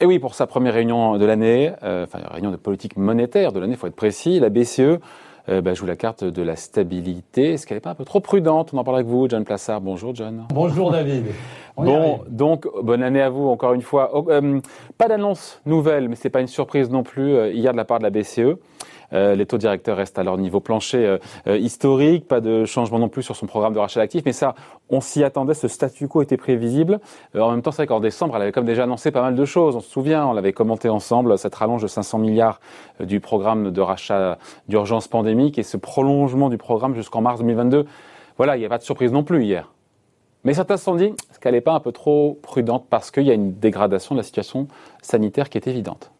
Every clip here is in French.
et oui, pour sa première réunion de l'année, euh, enfin réunion de politique monétaire de l'année, il faut être précis, la BCE euh, bah, joue la carte de la stabilité. Est-ce qu'elle n'est pas un peu trop prudente On en parle avec vous, John Plassard. Bonjour, John. Bonjour, David. bon, donc, bonne année à vous, encore une fois. Oh, euh, pas d'annonce nouvelle, mais ce n'est pas une surprise non plus euh, hier de la part de la BCE. Euh, les taux directeurs restent à leur niveau plancher euh, euh, historique, pas de changement non plus sur son programme de rachat d'actifs, mais ça, on s'y attendait, ce statu quo était prévisible. en même temps, c'est vrai qu'en décembre, elle avait comme déjà annoncé pas mal de choses. On se souvient, on l'avait commenté ensemble, cette rallonge de 500 milliards du programme de rachat d'urgence pandémique et ce prolongement du programme jusqu'en mars 2022. Voilà, il n'y a pas de surprise non plus hier. Mais certains se sont dit, est-ce qu'elle n'est pas un peu trop prudente parce qu'il y a une dégradation de la situation sanitaire qui est évidente?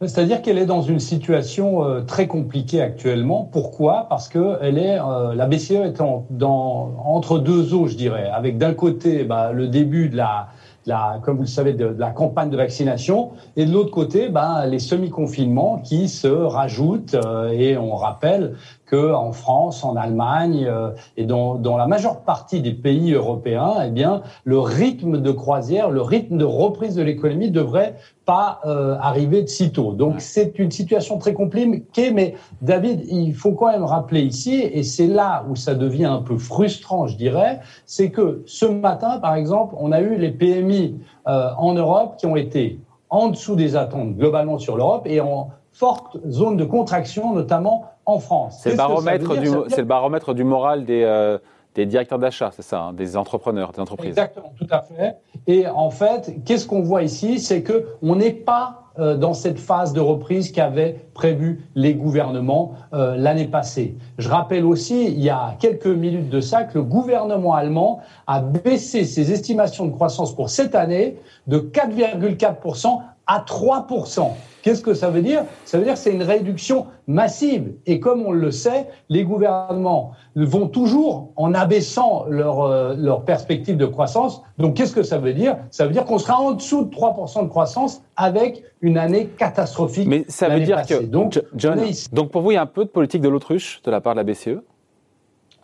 C'est-à-dire qu'elle est dans une situation euh, très compliquée actuellement. Pourquoi? Parce que elle est, euh, la BCE est dans, entre deux eaux, je dirais, avec d'un côté bah, le début de la, la, comme vous le savez, de, la campagne de vaccination, et de l'autre côté, bah, les semi-confinements qui se rajoutent. Euh, et on rappelle en France, en Allemagne euh, et dans, dans, la majeure partie des pays européens, eh bien, le rythme de croisière, le rythme de reprise de l'économie devrait pas euh, arriver de sitôt. Donc c'est une situation très compliquée, mais David, il faut quand même rappeler ici, et c'est là où ça devient un peu frustrant, je dirais, c'est que ce matin, par exemple, on a eu les PMI euh, en Europe qui ont été en dessous des attentes globalement sur l'Europe et en forte zone de contraction, notamment en France. C'est le, baromètre du, le baromètre du moral des, euh, des directeurs d'achat, c'est ça, hein, des entrepreneurs, des entreprises. Exactement, tout à fait. Et en fait, qu'est-ce qu'on voit ici C'est que on n'est pas euh, dans cette phase de reprise qu'avaient prévu les gouvernements euh, l'année passée. Je rappelle aussi, il y a quelques minutes de ça, que le gouvernement allemand a baissé ses estimations de croissance pour cette année de 4,4% à 3%. Qu'est-ce que ça veut dire? Ça veut dire que c'est une réduction massive. Et comme on le sait, les gouvernements vont toujours en abaissant leur, euh, leur perspective de croissance. Donc qu'est-ce que ça veut dire? Ça veut dire qu'on sera en dessous de 3% de croissance avec une année catastrophique. Mais ça veut dire que... Donc, John, donc pour vous, il y a un peu de politique de l'autruche de la part de la BCE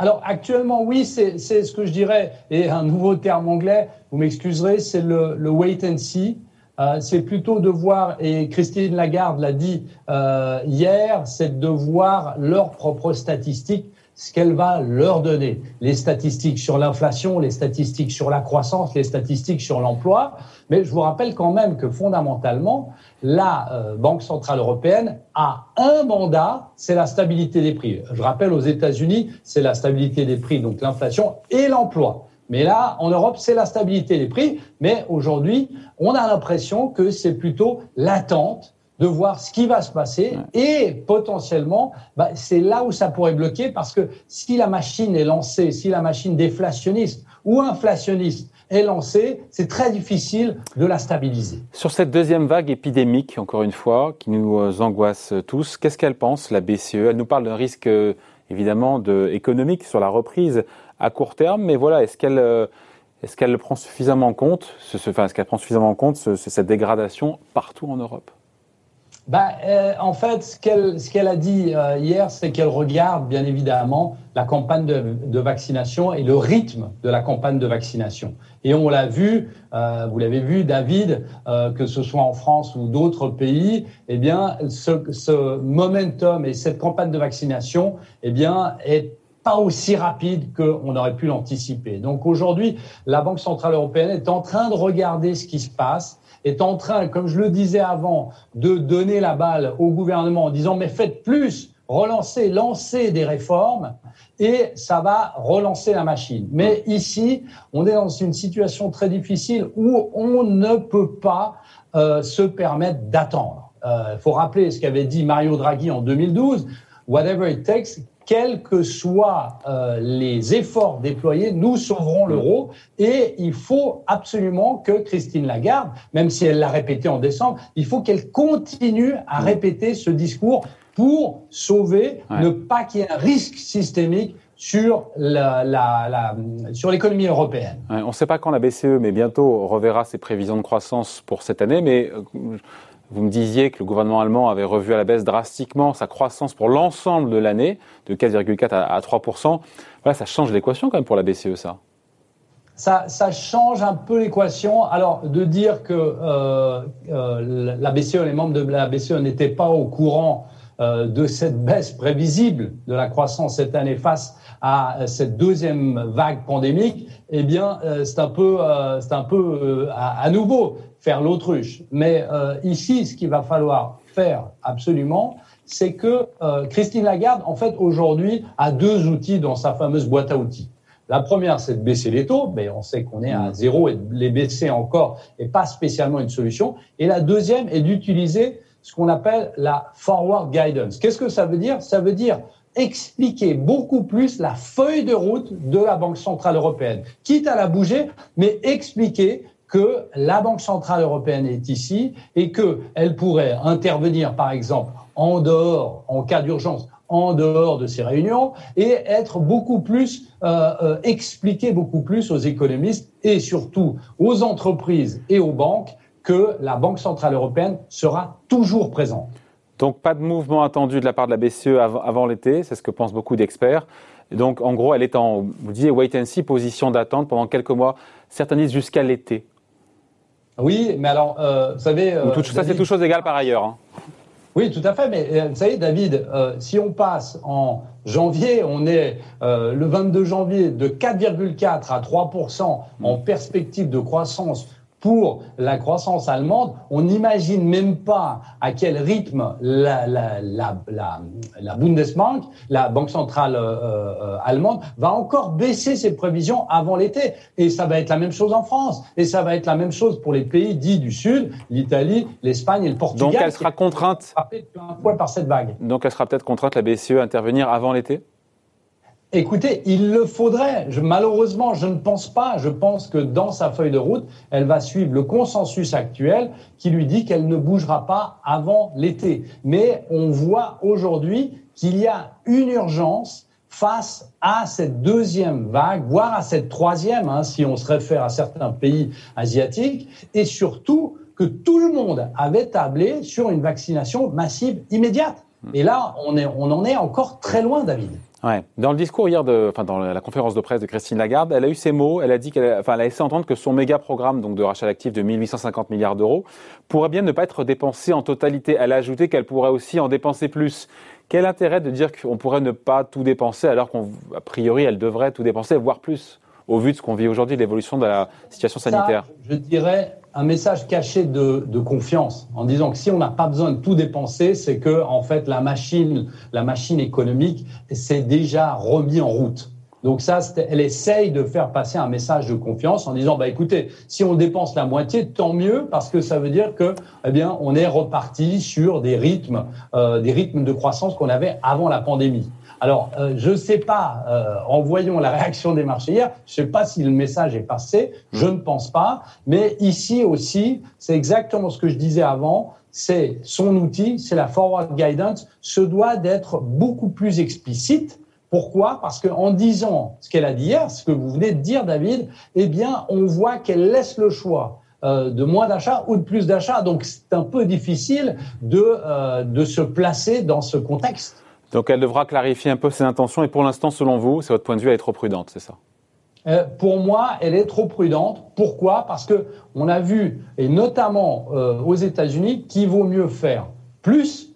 alors actuellement, oui, c'est ce que je dirais, et un nouveau terme anglais, vous m'excuserez, c'est le, le wait and see. Euh, c'est plutôt de voir, et Christine Lagarde l'a dit euh, hier, c'est de voir leurs propres statistiques, ce qu'elle va leur donner. Les statistiques sur l'inflation, les statistiques sur la croissance, les statistiques sur l'emploi. Mais je vous rappelle quand même que fondamentalement, la euh, Banque Centrale Européenne a un mandat, c'est la stabilité des prix. Je rappelle aux États-Unis, c'est la stabilité des prix, donc l'inflation et l'emploi. Mais là, en Europe, c'est la stabilité des prix. Mais aujourd'hui, on a l'impression que c'est plutôt l'attente de voir ce qui va se passer et potentiellement, bah, c'est là où ça pourrait bloquer parce que si la machine est lancée, si la machine déflationniste ou inflationniste est lancée, c'est très difficile de la stabiliser. Sur cette deuxième vague épidémique, encore une fois, qui nous angoisse tous, qu'est-ce qu'elle pense, la BCE Elle nous parle d'un risque euh, évidemment de, économique sur la reprise à court terme, mais voilà, est-ce qu'elle euh, est-ce qu'elle prend suffisamment en compte, ce, enfin, est-ce qu'elle prend suffisamment en compte cette dégradation partout en Europe? Bah, euh, en fait, ce qu'elle a dit euh, hier, c'est qu'elle regarde bien évidemment la campagne de, vaccination et le rythme de la campagne de vaccination. Et on l'a vu, euh, vous l'avez vu, David, que ce soit en France ou d'autres pays, eh bien, ce, ce momentum et cette campagne de vaccination, eh bien, est pas aussi rapide qu'on aurait pu l'anticiper. Donc aujourd'hui, la Banque centrale européenne est en train de regarder ce qui se passe, est en train, comme je le disais avant, de donner la balle au gouvernement en disant mais faites plus, relancez, lancez des réformes et ça va relancer la machine. Mais ici, on est dans une situation très difficile où on ne peut pas euh, se permettre d'attendre. Il euh, faut rappeler ce qu'avait dit Mario Draghi en 2012. Whatever it takes, quels que soient euh, les efforts déployés, nous sauverons l'euro. Et il faut absolument que Christine Lagarde, même si elle l'a répété en décembre, il faut qu'elle continue à répéter ce discours pour sauver, ne pas qu'il y ait un risque systémique sur la, la, sur l'économie européenne. on ne sait pas quand la BCE, mais bientôt reverra ses prévisions de croissance pour cette année. Mais euh, vous me disiez que le gouvernement allemand avait revu à la baisse drastiquement sa croissance pour l'ensemble de l'année, de 4,4 à 3 Voilà, ça change l'équation quand même pour la BCE, ça. ça, change un peu l'équation. Alors, de dire que euh, euh, la BCE, les membres de la BCE n'étaient pas au courant de cette baisse prévisible de la croissance cette année face à cette deuxième vague pandémique, eh bien, euh, c'est un peu, euh, c'est un peu à, à, nouveau faire l'autruche. Mais ici, ce qu'il va falloir faire absolument, c'est que Christine Lagarde, en fait, aujourd'hui, a deux outils dans sa fameuse boîte à outils. La première, c'est de baisser les taux, mais on sait qu'on est à zéro et de les baisser encore n'est pas spécialement une solution. Et la deuxième est d'utiliser ce qu'on appelle la forward guidance. Qu'est-ce que ça veut dire? Ça veut dire expliquer beaucoup plus la feuille de route de la Banque centrale européenne, quitte à la bouger, mais expliquer que la Banque centrale européenne est ici et qu'elle pourrait intervenir, par exemple, en dehors, en cas d'urgence, en dehors de ces réunions et être beaucoup plus euh, euh, expliquer beaucoup plus aux économistes et surtout aux entreprises et aux banques que la Banque centrale européenne sera toujours présente. Donc pas de mouvement attendu de la part de la BCE avant, l'été, c'est ce que pensent beaucoup d'experts. Donc en gros, elle est en, vous disiez, wait and see, position d'attente pendant quelques mois, certains disent jusqu'à l'été. Oui, mais alors, euh, vous savez... Euh, tout, ça, c'est tout chose égale par ailleurs. Hein. Oui, tout à fait. Mais euh, vous savez, David, si on passe en janvier, on est le 22 janvier de 4,4 à 3% en perspective de croissance pour la croissance allemande, on n'imagine même pas à quel rythme la, la, la, la, Bundesbank, la Banque centrale euh, euh, allemande, va encore baisser ses prévisions avant l'été. Et ça va être la même chose en France. Et ça va être la même chose pour les pays dits du Sud, l'Italie, l'Espagne et le Portugal. Donc elle sera contrainte. par cette vague. Donc elle sera peut-être contrainte, la BCE, à intervenir avant l'été? Écoutez, il le faudrait. Malheureusement, je ne pense pas. Je pense que dans sa feuille de route, elle va suivre le consensus actuel qui lui dit qu'elle ne bougera pas avant l'été. Mais on voit aujourd'hui qu'il y a une urgence face à cette deuxième vague, voire à cette troisième, hein, si on se réfère à certains pays asiatiques, et surtout que tout le monde avait tablé sur une vaccination massive immédiate. Et là, on, est, on en est encore très loin, David. Ouais. Dans le discours hier, de, enfin dans la conférence de presse de Christine Lagarde, elle a eu ces mots. Elle a dit qu'elle, enfin, elle a laissé entendre que son méga programme donc de rachat d'actifs de 1850 milliards d'euros pourrait bien ne pas être dépensé en totalité. Elle a ajouté qu'elle pourrait aussi en dépenser plus. Quel intérêt de dire qu'on pourrait ne pas tout dépenser alors qu'a priori elle devrait tout dépenser, voire plus, au vu de ce qu'on vit aujourd'hui, l'évolution de la situation sanitaire? Je dirais un message caché de, de, confiance en disant que si on n'a pas besoin de tout dépenser, c'est que en fait la machine, la machine économique s'est déjà remis en route. Donc ça, elle essaye de faire passer un message de confiance en disant, bah écoutez, si on dépense la moitié, tant mieux, parce que ça veut dire que, eh bien, on est reparti sur des rythmes, euh, des rythmes de croissance qu'on avait avant la pandémie. Alors, euh, je ne sais pas, euh, en voyant la réaction des marchés hier, je ne sais pas si le message est passé, je ne pense pas, mais ici aussi, c'est exactement ce que je disais avant, c'est son outil, c'est la forward guidance, se doit d'être beaucoup plus explicite. Pourquoi? Parce qu'en disant ce qu'elle a dit hier, ce que vous venez de dire, David, eh bien, on voit qu'elle laisse le choix euh, de moins d'achats ou de plus d'achats. Donc, c'est un peu difficile de, de se placer dans ce contexte. Donc elle devra clarifier un peu ses intentions et pour l'instant, selon vous, c'est votre point de vue, elle est trop prudente, c'est ça? Euh, pour moi, elle est trop prudente. Pourquoi? Parce que on a vu, et notamment euh, aux États-Unis, qu'il vaut mieux faire plus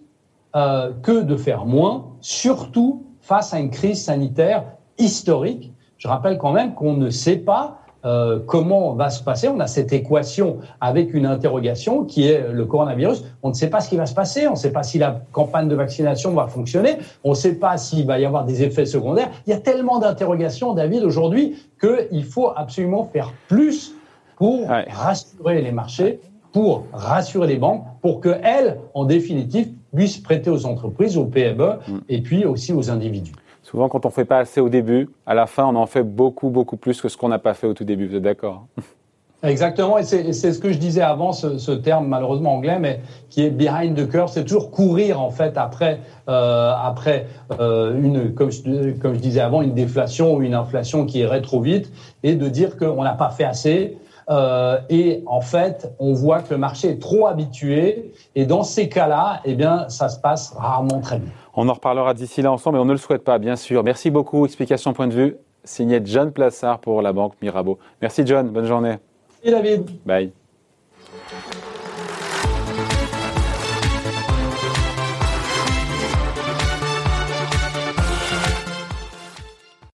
euh, que de faire moins, surtout face à une crise sanitaire historique. Je rappelle quand même qu'on ne sait pas euh, comment va se passer? On a cette équation avec une interrogation qui est le coronavirus. On ne sait pas ce qui va se passer. On ne sait pas si la campagne de vaccination va fonctionner. On ne sait pas s'il va y avoir des effets secondaires. Il y a tellement d'interrogations, David, aujourd'hui, qu'il faut absolument faire plus pour rassurer les marchés, pour rassurer les banques, pour qu'elles, en définitive, puissent prêter aux entreprises, aux PME mm. et puis aussi aux individus. Souvent, quand on ne fait pas assez au début, à la fin, on en fait beaucoup, beaucoup plus que ce qu'on n'a pas fait au tout début. Vous êtes d'accord? Exactement, et c'est ce que je disais avant, ce, terme malheureusement anglais, mais qui est behind the curve, c'est toujours courir en fait après, euh, après euh, une, comme je, comme je disais avant, une déflation ou une inflation qui irait trop vite, et de dire qu'on n'a pas fait assez, euh, et en fait, on voit que le marché est trop habitué. Et dans ces cas-là, eh bien, ça se passe rarement très bien. On en reparlera d'ici là ensemble, mais on ne le souhaite pas, bien sûr. Merci beaucoup. Explication point de vue. signé John Plassard pour la banque Mirabeau. Merci John, bonne journée. Et David. Bye.